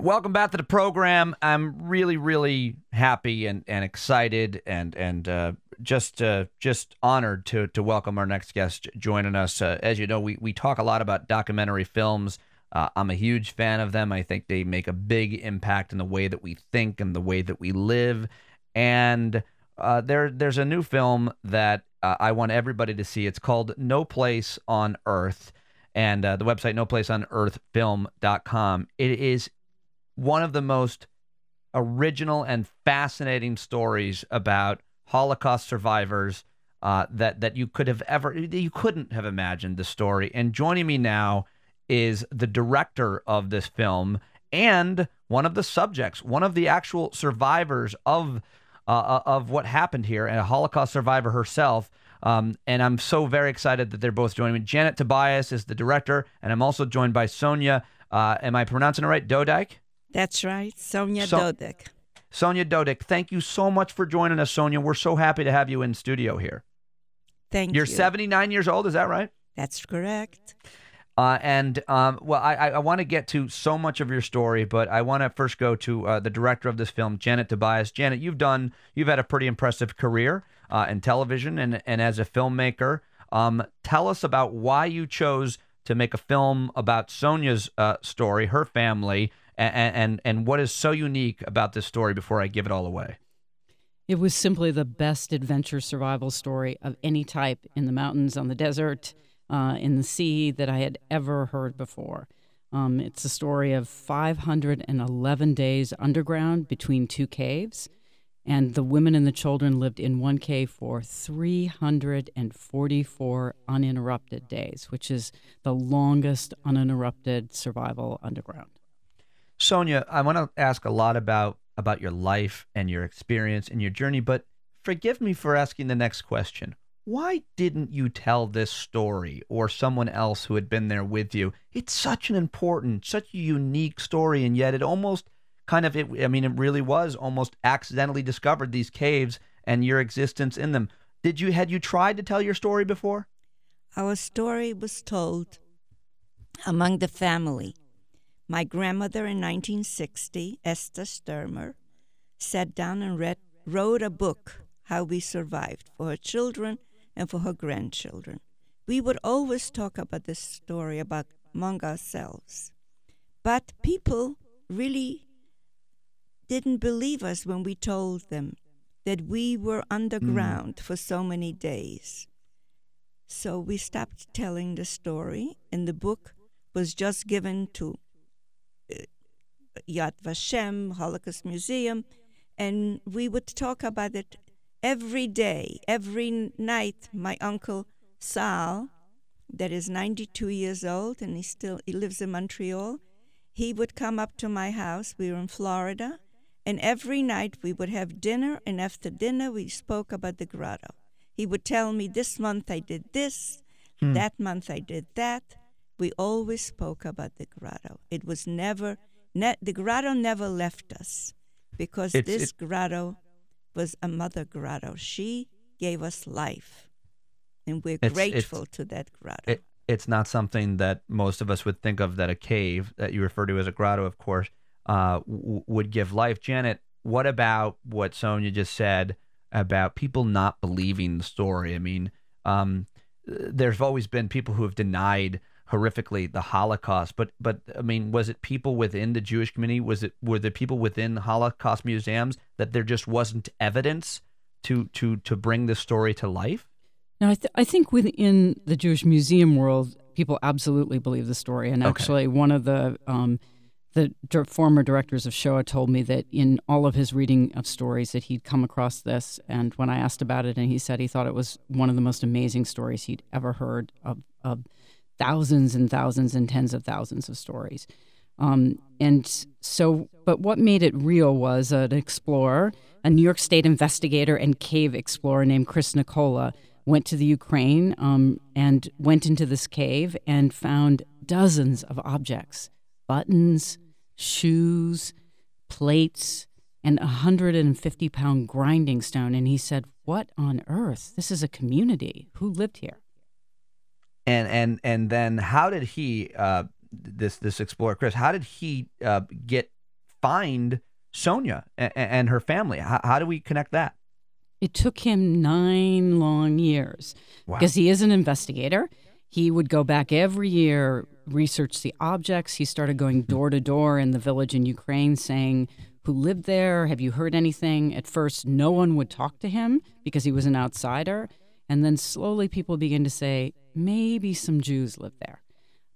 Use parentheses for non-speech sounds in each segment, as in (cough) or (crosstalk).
Welcome back to the program. I'm really, really happy and, and excited and and uh, just uh, just honored to to welcome our next guest joining us. Uh, as you know, we we talk a lot about documentary films. Uh, I'm a huge fan of them. I think they make a big impact in the way that we think and the way that we live. And uh, there there's a new film that uh, I want everybody to see. It's called No Place on Earth, and the website noplaceonearthfilm.com. It is one of the most original and fascinating stories about Holocaust survivors uh, that that you could have ever you couldn't have imagined the story. And joining me now is the director of this film and one of the subjects, one of the actual survivors of uh, uh of what happened here, and a Holocaust survivor herself. Um, and I'm so very excited that they're both joining me. Janet Tobias is the director, and I'm also joined by Sonia. Uh, am I pronouncing it right? Dodike? That's right, Sonia so- Dodyk. Sonia Dodyk, thank you so much for joining us, Sonia. We're so happy to have you in studio here. Thank You're you. You're 79 years old, is that right? That's correct. Uh, and um, well, I, I want to get to so much of your story, but I want to first go to uh, the director of this film, Janet Tobias. Janet, you've done, you've had a pretty impressive career uh, in television and and as a filmmaker. Um, tell us about why you chose to make a film about Sonia's uh, story, her family, and, and and what is so unique about this story before I give it all away? It was simply the best adventure survival story of any type in the mountains, on the desert, uh, in the sea that I had ever heard before. Um, it's a story of 511 days underground between two caves, and the women and the children lived in one cave for 344 uninterrupted days, which is the longest uninterrupted survival underground. Sonia, I want to ask a lot about about your life and your experience and your journey, but forgive me for asking the next question. Why didn't you tell this story or someone else who had been there with you? It's such an important, such a unique story, and yet it almost kind of, it, I mean, it really was almost accidentally discovered these caves and your existence in them. Did you, had you tried to tell your story before? Our story was told among the family my grandmother in 1960, Esther Stermer, sat down and read, wrote a book, How We Survived, for her children and for her grandchildren. We would always talk about this story about among ourselves. But people really didn't believe us when we told them that we were underground mm. for so many days. So we stopped telling the story, and the book was just given to Yad Vashem, Holocaust Museum, and we would talk about it every day, every night. My uncle Saul, that is 92 years old, and he still he lives in Montreal. He would come up to my house. We were in Florida, and every night we would have dinner, and after dinner we spoke about the grotto. He would tell me, "This month I did this, hmm. that month I did that." We always spoke about the grotto. It was never ne- the grotto never left us because it's, this it, grotto was a mother grotto. She gave us life, and we're it's, grateful it's, to that grotto. It, it's not something that most of us would think of that a cave that you refer to as a grotto, of course, uh, w- would give life. Janet, what about what Sonia just said about people not believing the story? I mean, um, there's always been people who have denied horrifically the Holocaust. But but I mean, was it people within the Jewish community? Was it were there people within Holocaust museums that there just wasn't evidence to to to bring this story to life? No, I, th- I think within the Jewish museum world, people absolutely believe the story. And actually, okay. one of the um, the former directors of Shoah told me that in all of his reading of stories that he'd come across this, and when I asked about it, and he said he thought it was one of the most amazing stories he'd ever heard of, of thousands and thousands and tens of thousands of stories. Um, and so, but what made it real was an explorer, a New York State investigator and cave explorer named Chris Nicola, went to the Ukraine um, and went into this cave and found dozens of objects buttons, shoes, plates, and a 150 pound grinding stone. And he said, What on earth? This is a community. Who lived here? And and and then how did he uh, this this explorer Chris how did he uh, get find Sonia and, and her family? How, how do we connect that? It took him nine long years Wow. because he is an investigator. He would go back every year, research the objects. He started going door to door in the village in Ukraine saying, Who lived there? Have you heard anything? At first, no one would talk to him because he was an outsider. And then slowly people began to say, Maybe some Jews lived there.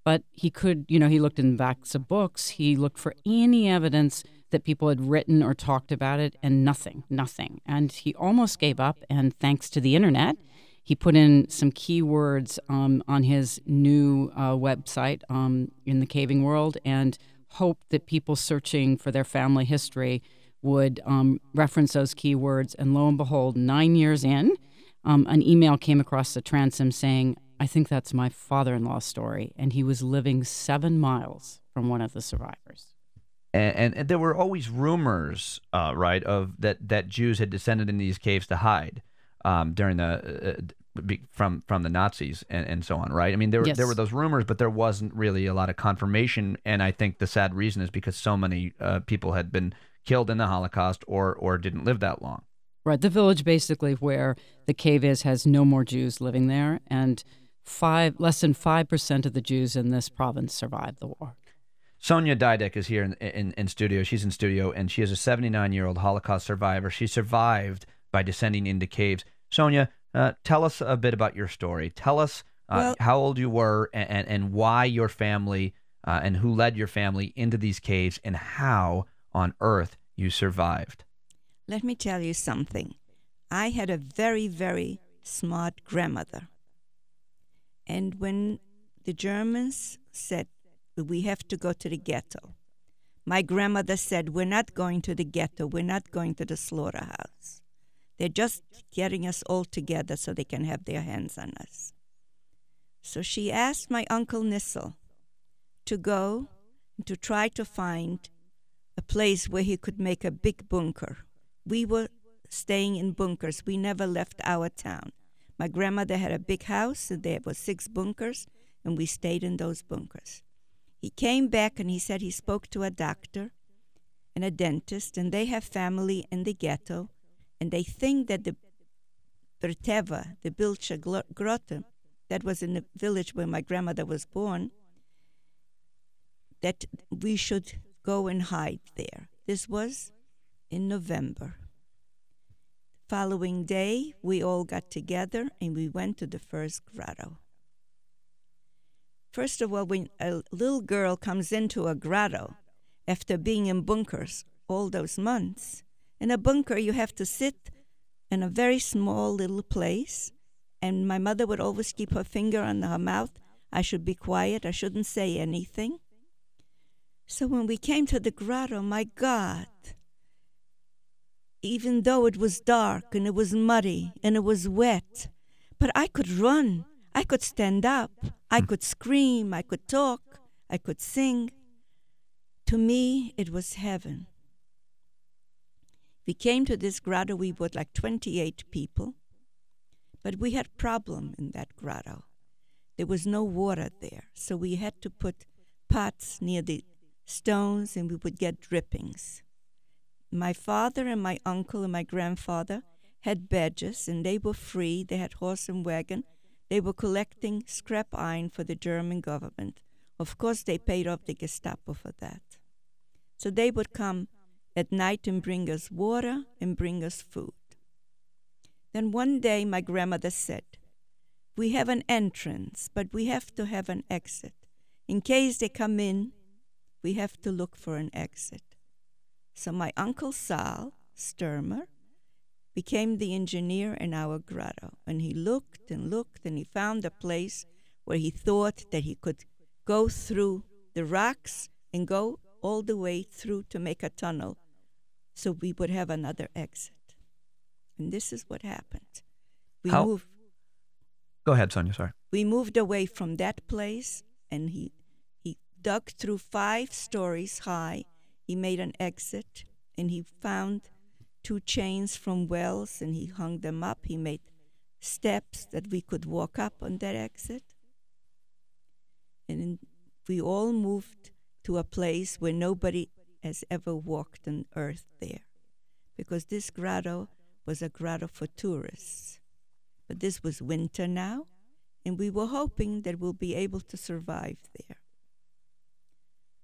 But he could, you know, he looked in backs of books, he looked for any evidence that people had written or talked about it, and nothing, nothing. And he almost gave up. And thanks to the internet, he put in some keywords um, on his new uh, website um, in the caving world and hoped that people searching for their family history would um, reference those keywords. And lo and behold, nine years in, um, an email came across the transom saying, I think that's my father in law's story. And he was living seven miles from one of the survivors. And, and, and there were always rumors, uh, right, of that, that Jews had descended in these caves to hide um, during the uh, from from the Nazis and, and so on, right? I mean, there Yes. there were those rumors, but there wasn't really a lot of confirmation. And I think the sad reason is because so many uh, people had been killed in the Holocaust or or didn't live that long. Right. The village basically where the cave is has no more Jews living there, and five less than five percent of the Jews in this province survived the war. Sonia Dodyk is here in, in, in studio. She's in studio, and she is a 79 year old Holocaust survivor. She survived by descending into caves. Sonia, uh, tell us a bit about your story. Tell us uh, Well- how old you were and, and, and why your family uh, and who led your family into these caves and how on earth you survived. Let me tell you something. I had a very, very smart grandmother. And when the Germans said, we have to go to the ghetto, my grandmother said, we're not going to the ghetto, we're not going to the slaughterhouse. They're just getting us all together so they can have their hands on us. So she asked my uncle Nissel to go and to try to find a place where he could make a big bunker. We were staying in bunkers. We never left our town. My grandmother had a big house, and there were six bunkers, and we stayed in those bunkers. He came back and he said he spoke to a doctor and a dentist, and they have family in the ghetto, and they think that the Berteva, the Bilcha Grotte, that was in the village where my grandmother was born, that we should go and hide there. This was in November. Following day, we all got together and we went to the first grotto. First of all, when a little girl comes into a grotto after being in bunkers all those months, in a bunker you have to sit in a very small little place, and my mother would always keep her finger on her mouth. I should be quiet, I shouldn't say anything. So when we came to the grotto, my God, even though it was dark and it was muddy and it was wet, but I could run, I could stand up, I hmm. could scream, I could talk, I could sing. To me, it was heaven. We came to this grotto, we were like 28 people, but we had problem in that grotto. There was no water there, so we had to put pots near the stones and we would get drippings. My father and my uncle and my grandfather had badges and they were free. They had horse and wagon. They were collecting scrap iron for the German government. Of course, they paid off the Gestapo for that. So they would come at night and bring us water and bring us food. Then one day my grandmother said, We have an entrance, but we have to have an exit. In case they come in, we have to look for an exit. So my uncle Saul Stermer became the engineer in our grotto, and he looked and looked, and he found a place where he thought that he could go through the rocks and go all the way through to make a tunnel, so we would have another exit. And this is what happened. We How- moved. Go ahead, Sonia. Sorry. We moved away from that place, and he he dug through five stories high. He made an exit, and he found two chains from wells, and he hung them up. He made steps that we could walk up on that exit, and then we all moved to a place where nobody has ever walked on earth there, because this grotto was a grotto for tourists. But this was winter now, and we were hoping that we'll be able to survive there.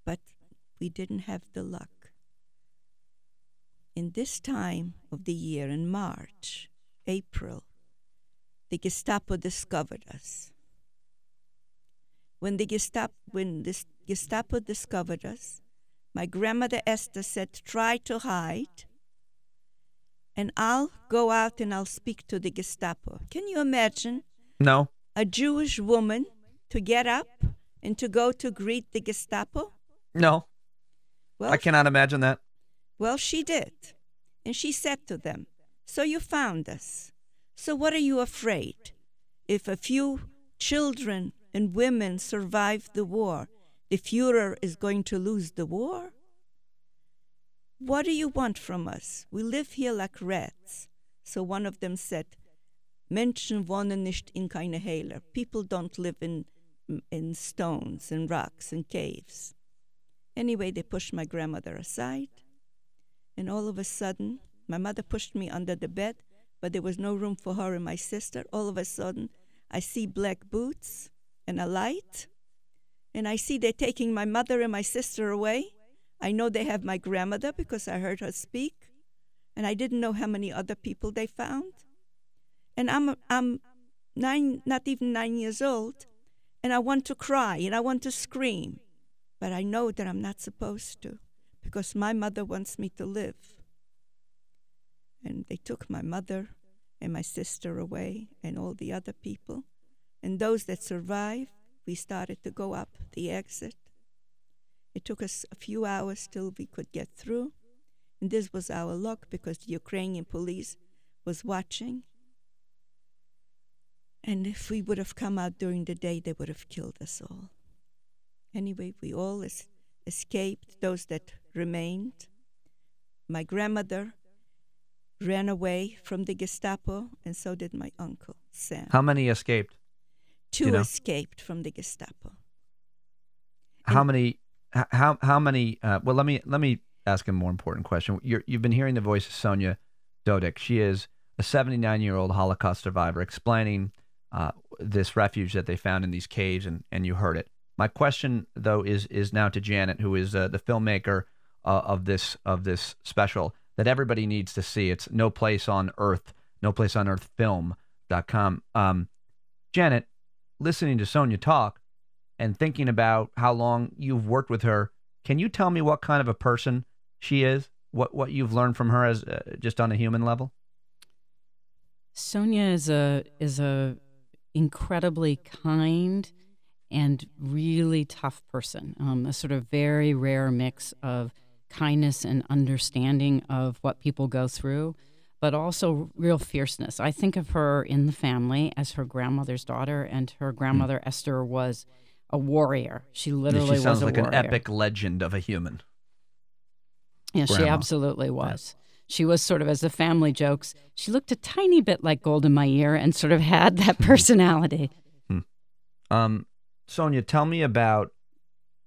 But we didn't have the luck. In this time of the year, in March, April, the Gestapo discovered us. When the Gestapo, when the Gestapo discovered us, my grandmother Esther said, "Try to hide, and I'll go out and I'll speak to the Gestapo." Can you imagine? No. A Jewish woman to get up and to go to greet the Gestapo? No. Well, I cannot imagine that. Well, she did. And she said to them, So you found us. So what are you afraid? If a few children and women survive the war, the Fuhrer is going to lose the war? What do you want from us? We live here like rats. So one of them said, Menschen wohnen nicht in keine Heiler. People don't live in, in stones and rocks and caves. Anyway, they pushed my grandmother aside and all of a sudden, my mother pushed me under the bed, but there was no room for her and my sister. All of a sudden, I see black boots and a light, and I see they're taking my mother and my sister away. I know they have my grandmother because I heard her speak, and I didn't know how many other people they found. And I'm I'm nine, not even nine years old, and I want to cry and I want to scream, but I know that I'm not supposed to because my mother wants me to live. And they took my mother and my sister away and all the other people. And those that survived, we started to go up the exit. It took us a few hours till we could get through. And this was our luck because the Ukrainian police was watching. And if we would have come out during the day, they would have killed us all. Anyway, we all es- escaped, those that remained. My grandmother ran away from the Gestapo, and so did my uncle, Sam. How many escaped? Two you know? escaped from the Gestapo. How many? How how many? Uh, well, let me let me ask a more important question. You're, you've been hearing the voice of Sonia Dodyk. She is a 79 year old Holocaust survivor explaining uh, this refuge that they found in these caves, and, and you heard it. My question, though, is is now to Janet, who is uh, the filmmaker uh, of this of this special that everybody needs to see. It's No Place on Earth, No Place on Earth Film.com. Um, Janet, listening to Sonia talk and thinking about how long you've worked with her, can you tell me what kind of a person she is? What what you've learned from her as uh, just on a human level? Sonia is a is a incredibly kind and really tough person. Um, a sort of very rare mix of kindness and understanding of what people go through, but also real fierceness. I think of her in the family as her grandmother's daughter, and her grandmother Esther was a warrior. She literally she sounds was like an epic legend of a human. Yeah, she absolutely was. She was sort of, as the family jokes, she looked a tiny bit like Golda Meir and sort of had that (laughs) personality. Um, Sonia, tell me about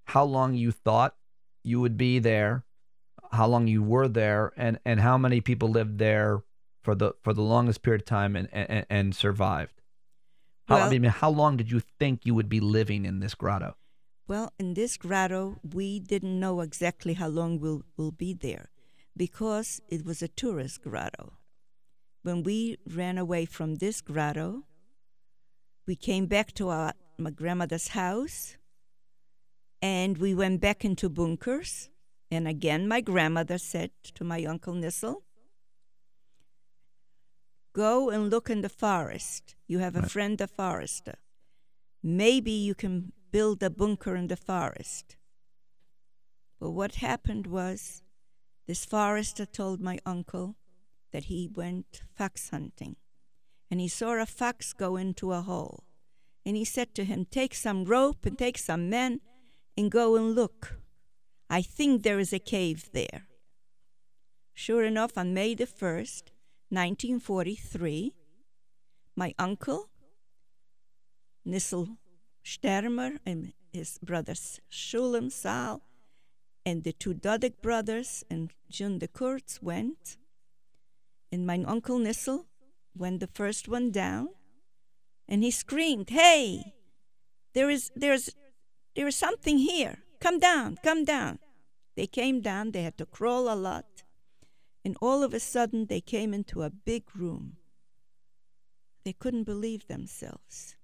how long you thought you would be there, how long you were there, and, and how many people lived there for the for the longest period of time and and, and survived. How, I mean, how long did you think you would be living in this grotto? Well, in this grotto, we didn't know exactly how long we'll, we'll be there because it was a tourist grotto. When we ran away from this grotto, we came back to our my grandmother's house and we went back into bunkers. And again, my grandmother said to my uncle Nissel, Go and look in the forest. You have a friend, a forester. Maybe you can build a bunker in the forest. But what happened was this forester told my uncle that he went fox hunting and he saw a fox go into a hole. And he said to him, Take some rope and take some men and go and look. I think there is a cave there. Sure enough, on May the 1st, 1943, my uncle, Nissel Stermer, and his brothers Shulam, Saul, And the two Dodyk brothers and June de Kurtz went. And my uncle Nissel went the first one down. And he screamed, Hey, there is there's there is something here. Come down, come down. They came down, they had to crawl a lot. And all of a sudden they came into a big room. They couldn't believe themselves.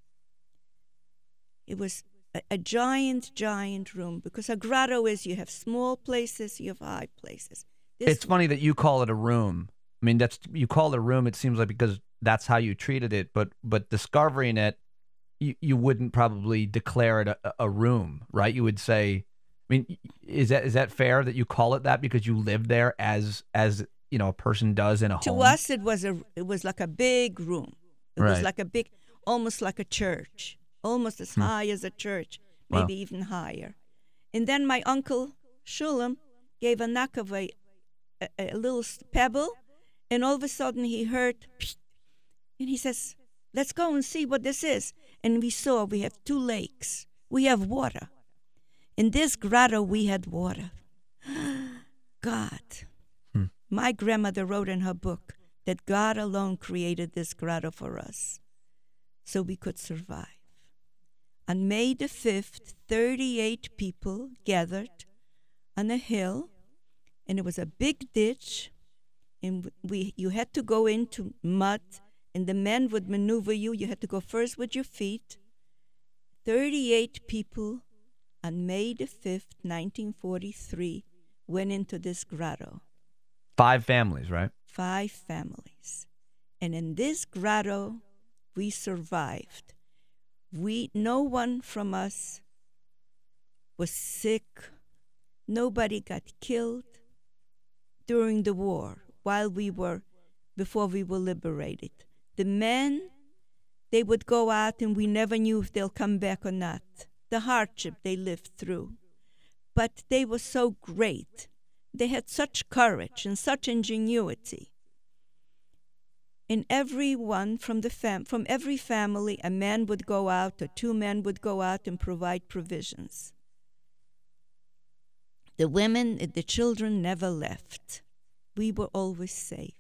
It was a, a, giant, giant room because a grotto is you have small places, you have high places. This it's funny that you call it a room. I mean, that's you call it a room. It seems like because that's how you treated it, but but discovering it, you, you wouldn't probably declare it a, a room, right? You would say, I mean, is that is that fair that you call it that because you live there as as you know a person does in a to home? To us, it was a it was like a big room. It right. was like a big, almost like a church, almost as hmm. high as a church, maybe wow. even higher. And then my uncle Shulam gave a knock of a, a, a little pebble, and all of a sudden he heard, and he says, "Let's go and see what this is." And we saw we have two lakes. We have water. In this grotto, we had water. (gasps) God. Hmm. My grandmother wrote in her book that God alone created this grotto for us so we could survive. On May the 5th, 38 people gathered on a hill, and it was a big ditch, and we, you had to go into mud, and the men would maneuver you. You had to go first with your feet. 38 people on May the 5th, 1943, went into this grotto. Five families, right? Five families. And in this grotto, we survived. We, no one from us was sick. Nobody got killed during the war while we were, before we were liberated. The men, they would go out and we never knew if they'll come back or not the hardship they lived through. But they were so great. They had such courage and such ingenuity. In every one from the fam- from every family, a man would go out, or two men would go out and provide provisions. The women the children never left. We were always safe.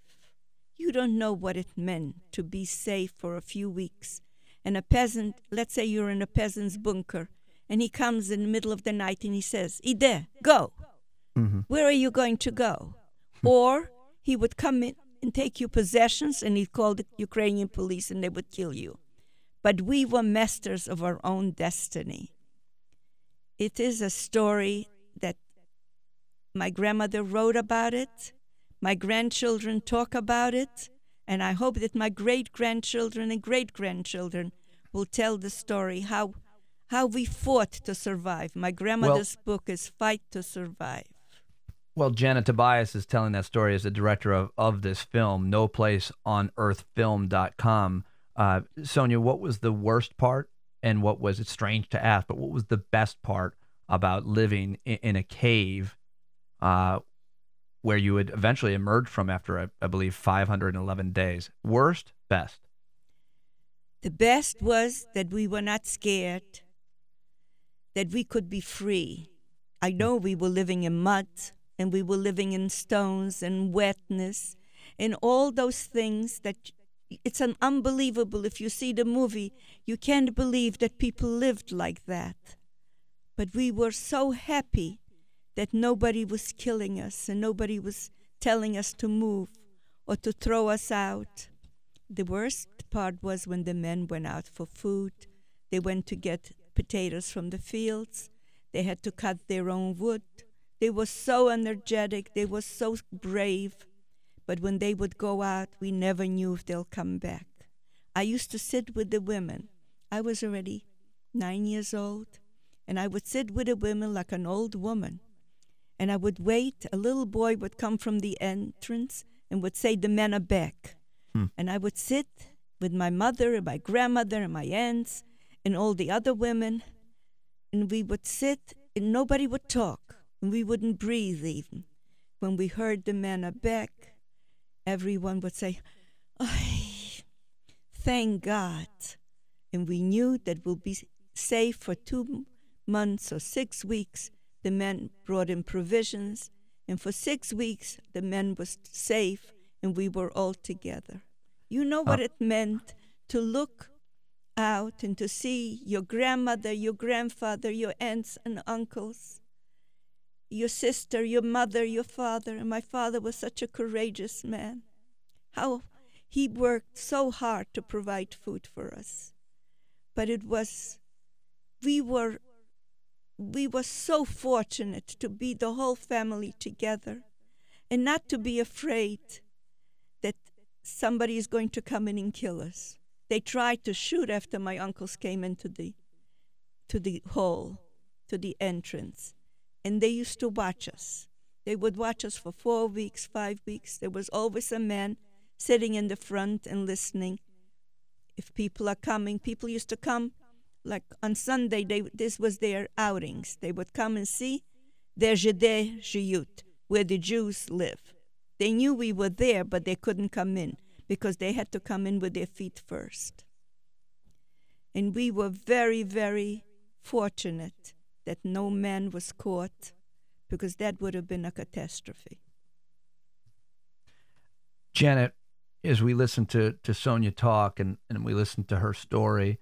You don't know what it meant to be safe for a few weeks. And a peasant, let's say you're in a peasant's bunker, and he comes in the middle of the night and he says, Ide, go. Mm-hmm. Where are you going to go? or he would come in and take your possessions and he'd call the Ukrainian police and they would kill you. But we were masters of our own destiny. It is a story that my grandmother wrote about it, my grandchildren talk about it, and I hope that my great grandchildren and great grandchildren will tell the story how how we fought to survive. My grandmother's well, book is Fight to Survive. Well, Janet Tobias is telling that story as the director of, of this film, No Place on Earth Film.com. Uh, Sonia, what was the worst part? And what was, it's strange to ask, but what was the best part about living in, in a cave uh, where you would eventually emerge from after, I, I believe, 511 days? Worst, best? The best was that we were not scared that we could be free. I know we were living in mud and we were living in stones and wetness and all those things that it's an unbelievable if you see the movie you can't believe that people lived like that but we were so happy that nobody was killing us and nobody was telling us to move or to throw us out the worst part was when the men went out for food they went to get potatoes from the fields. They had to cut their own wood. They were so energetic, they were so brave. But when they would go out, we never knew if they'll come back. I used to sit with the women. I was already nine years old, and I would sit with the women like an old woman. And I would wait. A little boy would come from the entrance and would say, The men are back. Hmm. And I would sit with my mother and my grandmother and my aunts, and all the other women, and we would sit and nobody would talk, and we wouldn't breathe even. When we heard the men are back, everyone would say, Thank God. And we knew that we'll be safe for two months or six weeks the men brought in provisions, and for six weeks the men was safe, and we were all together. You know what Oh. it meant to look out and to see your grandmother, your grandfather, your aunts and uncles, your sister, your mother, your father. And my father was such a courageous man. How he worked so hard to provide food for us. But it was, we were, we were so fortunate to be the whole family together and not to be afraid that somebody is going to come in and kill us. They tried to shoot after my uncles came into the to the hall, to the entrance, and they used to watch us. They would watch us for four weeks, five weeks. There was always a man sitting in the front and listening. If people are coming, people used to come like on Sunday. They this was their outings. They would come and see their Judea Jiyut, where the Jews live. They knew we were there, but they couldn't come in because they had to come in with their feet first. And we were very, very fortunate that no man was caught because that would have been a catastrophe. Janet, as we listen to to Sonia talk and and we listen to her story,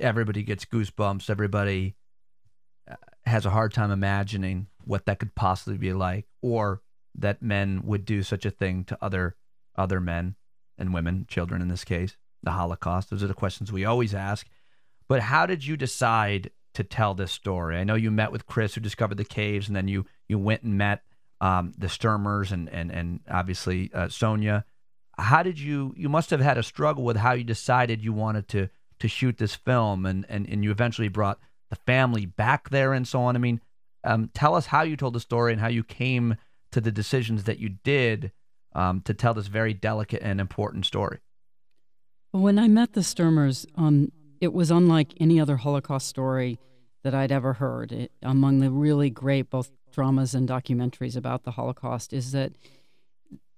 everybody gets goosebumps. Everybody uh, has a hard time imagining what that could possibly be like, or that men would do such a thing to other other men and women, children in this case, the Holocaust. Those are the questions we always ask. But how did you decide to tell this story? I know you met with Chris, who discovered the caves, and then you you went and met um, the Stermers and and and obviously uh, Sonia. How did you? You must have had a struggle with how you decided you wanted to to shoot this film, and and and you eventually brought the family back there and so on. I mean, um, tell us how you told the story and how you came to the decisions that you did um, to tell this very delicate and important story. When I met the Stermers, um, it was unlike any other Holocaust story that I'd ever heard. It, among the really great both dramas and documentaries about the Holocaust, is that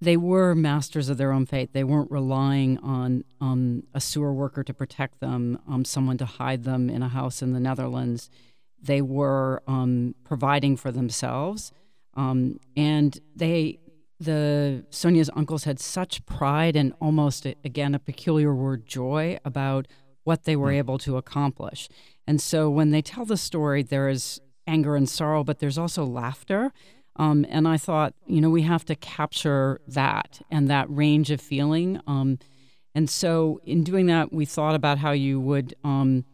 they were masters of their own fate. They weren't relying on um, a sewer worker to protect them, um, someone to hide them in a house in the Netherlands. They were um, providing for themselves, um, and they the Sonia's uncles had such pride and almost again a peculiar word joy about what they were able to accomplish. And so when they tell the story, there is anger and sorrow, but there's also laughter. Um, and I thought, you know, we have to capture that and that range of feeling. Um, and so in doing that, we thought about how you would um,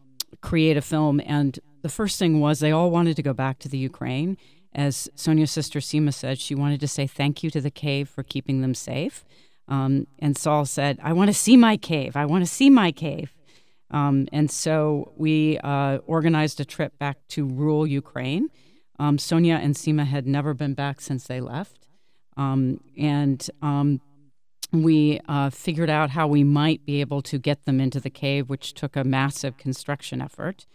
create a film. And the first thing was they all wanted to go back to the Ukraine. As Sonia's sister Sima said, she wanted to say thank you to the cave for keeping them safe. Um, and Saul said, I want to see my cave. I want to see my cave. Um, and so we uh, organized a trip back to rural Ukraine. Um, Sonia and Sima had never been back since they left. Um, and um, we uh, figured out how we might be able to get them into the cave, which took a massive construction effort.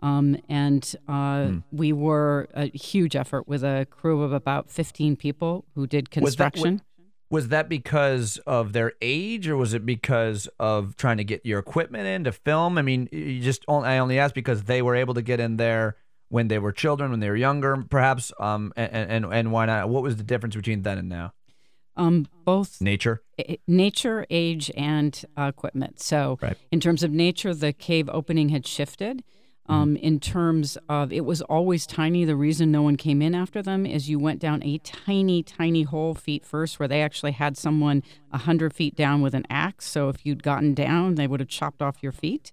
Um, and uh, we were a huge effort with a crew of about 15 people who did Was that- construction. Was that because of their age, or was it because of trying to get your equipment in to film? I mean, you just only, I only asked because they were able to get in there when they were children, when they were younger, perhaps. Um, and and, and why not? What was the difference between then and now? um, both Nature. i- nature, age, and uh, equipment. So, Right. in terms of nature, the cave opening had shifted. Um, in terms of it was always tiny. The reason no one came in after them is you went down a tiny, tiny hole feet first, where they actually had someone a hundred feet down with an axe. So if you'd gotten down, they would have chopped off your feet.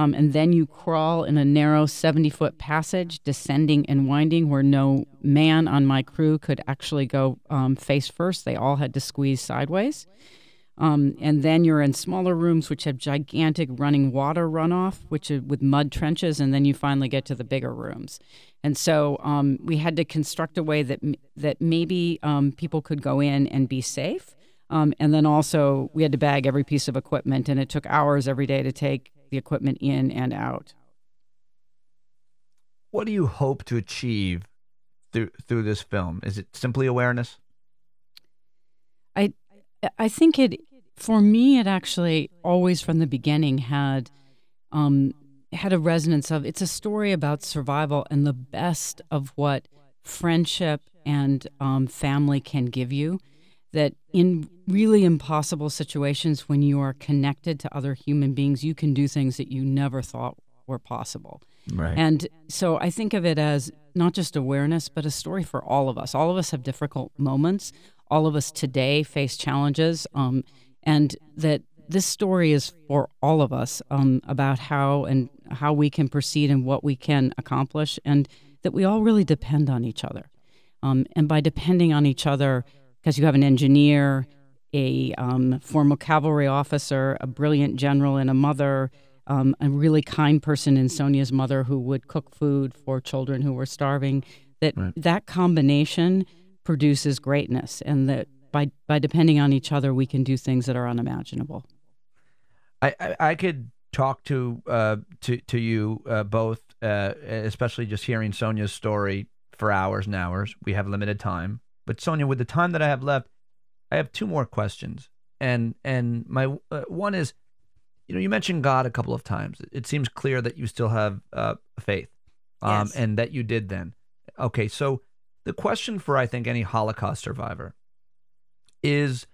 Um, and then you crawl in a narrow 70 foot passage, descending and winding, where no man on my crew could actually go um, face first. They all had to squeeze sideways. Um, and then you're in smaller rooms which have gigantic running water runoff, which are with mud trenches, and then you finally get to the bigger rooms. And so um, we had to construct a way that that maybe um, people could go in and be safe. Um, and then also we had to bag every piece of equipment, and it took hours every day to take the equipment in and out. What do you hope to achieve through through this film? Is it simply awareness? I I think it for me it actually always from the beginning had um, had a resonance of it's a story about survival and the best of what friendship and um, family can give you. That in really impossible situations, when you are connected to other human beings, you can do things that you never thought were possible. Right. And so I think of it as not just awareness, but a story for all of us. All of us have difficult moments. All of us today face challenges. Um, and that this story is for all of us um, about how and how we can proceed and what we can accomplish, and that we all really depend on each other. Um, and by depending on each other, because you have an engineer, a um, former cavalry officer, a brilliant general, and a mother, um, a really kind person in Sonia's mother who would cook food for children who were starving. That right. that combination produces greatness, and that by by depending on each other, we can do things that are unimaginable. I I, I could talk to uh, to to you uh, both, uh, especially just hearing Sonia's story for hours and hours. We have limited time, but Sonia, with the time that I have left, I have two more questions, and and my uh, one is, you know, you mentioned God a couple of times. It seems clear that you still have uh, faith, um, yes. and that you did then. Okay, so the question for I think any Holocaust survivor is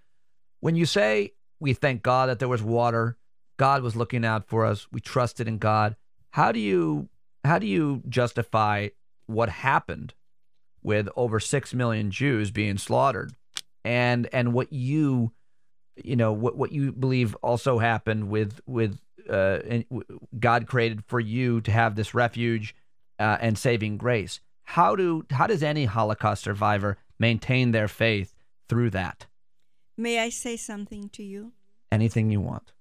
when you say we thank God that there was water, God was looking out for us, we trusted in God. How do you how do you justify what happened with over 6 million Jews being slaughtered and and what you you know what what you believe also happened with with uh, God created for you to have this refuge uh, and saving grace. How do how does any Holocaust survivor maintain their faith through that? May I say something to you? Anything you want.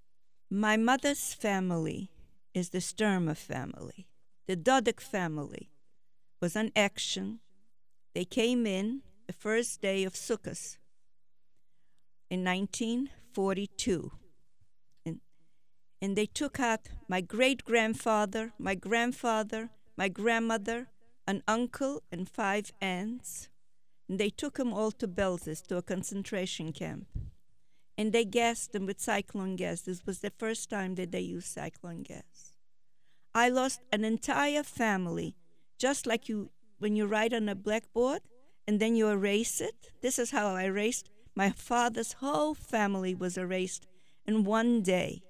My mother's family is the Stermer family. The Dodyk family was on action. They came in the first day of Sukkot in 1942. And, and they took out my great grandfather, my grandfather, my grandmother, an uncle, and five aunts and they took them all to Belzec, to a concentration camp. And they gassed them with cyclone gas. This was the first time that they used cyclone gas. I lost an entire family, just like you when you write on a blackboard and then you erase it. This is how I erased. My father's whole family was erased in one day.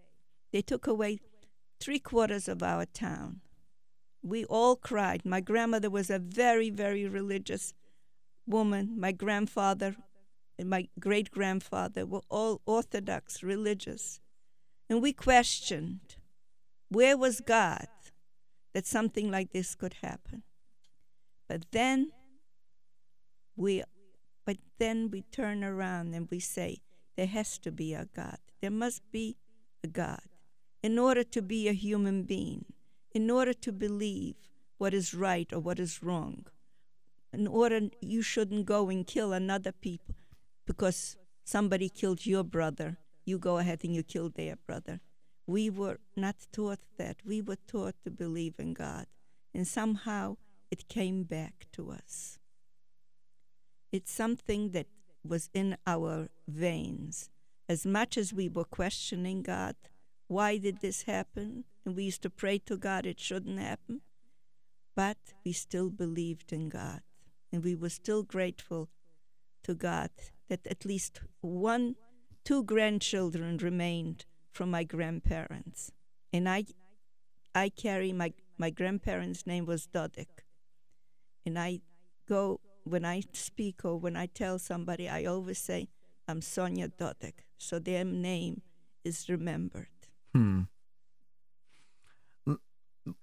They took away three quarters of our town. We all cried. My grandmother was a very, very religious woman, my grandfather and my great grandfather were all Orthodox religious. And we questioned where was God that something like this could happen. But then we but then we turn around and we say there has to be a God. There must be a God in order to be a human being, in order to believe what is right or what is wrong. In order you shouldn't go and kill another people because somebody killed your brother. You go ahead and you kill their brother. We were not taught that. We were taught to believe in god. And somehow it came back to us. It's something that was in our veins. As much as we were questioning god why did this happen? And we used to pray to god it shouldn't happen. But we still believed in god. And we were still grateful to God that at least one, two grandchildren remained from my grandparents. And I, I carry my, my grandparents' name was Dodyk. And I go, when I speak or when I tell somebody, I always say, I'm Sonia Dodyk. So their name is remembered. Hmm.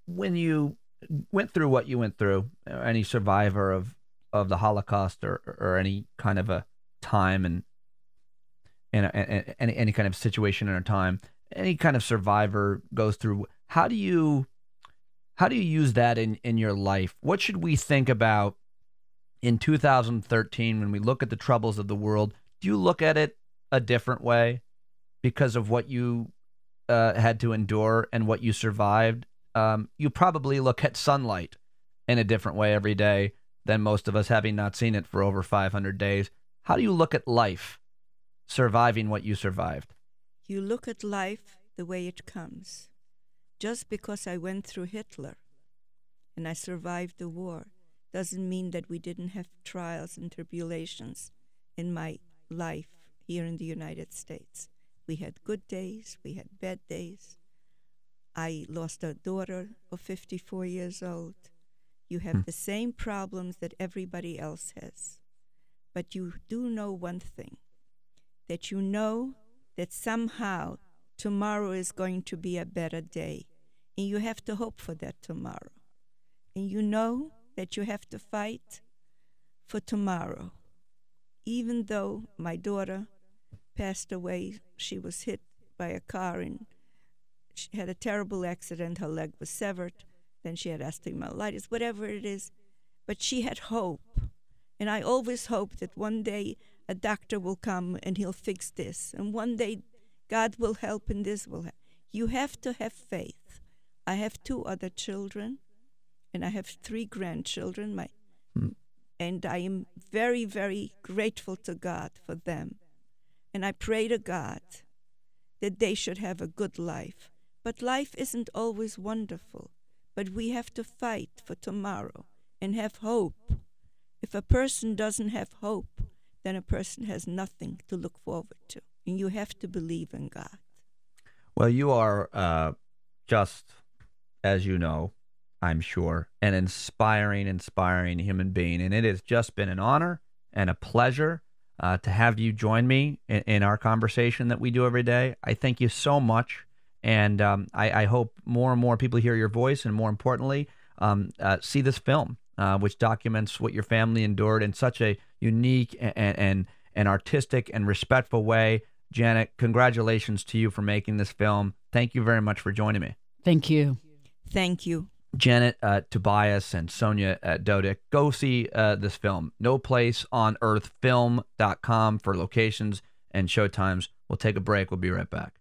When you went through what you went through, any survivor of of the Holocaust or, or any kind of a time and and any any kind of situation in a time, any kind of survivor goes through. How do you how do you use that in in your life? What should we think about in 2013 when we look at the troubles of the world? Do you look at it a different way because of what you uh, had to endure and what you survived? Um, you probably look at sunlight in a different way every day than most of us, having not seen it for over 500 days. How do you look at life, surviving what you survived? You look at life the way it comes. Just because I went through Hitler and I survived the war doesn't mean that we didn't have trials and tribulations in my life here in the United States. We had good days, we had bad days. I lost a daughter of 54 years old. You have Hmm. the same problems that everybody else has. But you do know one thing that you know that somehow tomorrow is going to be a better day. And you have to hope for that tomorrow. And you know that you have to fight for tomorrow. Even though my daughter passed away, she was hit by a car and she had a terrible accident. Her leg was severed. Then she had osteomyelitis, whatever it is. But she had hope. And I always hope that one day a doctor will come and he'll fix this. And one day God will help and this will. You have to have faith. I have two other children and I have three grandchildren. My, Hmm. And I am very, very grateful to God for them. And I pray to God that they should have a good life. But life isn't always wonderful. But we have to fight for tomorrow and have hope. If a person doesn't have hope, then a person has nothing to look forward to. And you have to believe in God. Well, you are uh, just, as you know, I'm sure, an inspiring, inspiring human being. And it has just been an honor and a pleasure uh, to have you join me in, in, our conversation that we do every day. I thank you so much. And um, I, I, hope more and more people hear your voice and, more importantly, um, uh, see this film, uh, which documents what your family endured in such a unique and, and, and artistic and respectful way. Janet, congratulations to you for making this film. Thank you very much for joining me. Thank you. Thank you. Janet uh, Tobias and Sonia uh, Dodyk. Go see uh, this film. No Place on Earth Film.com for locations and showtimes. We'll take a break. We'll be right back.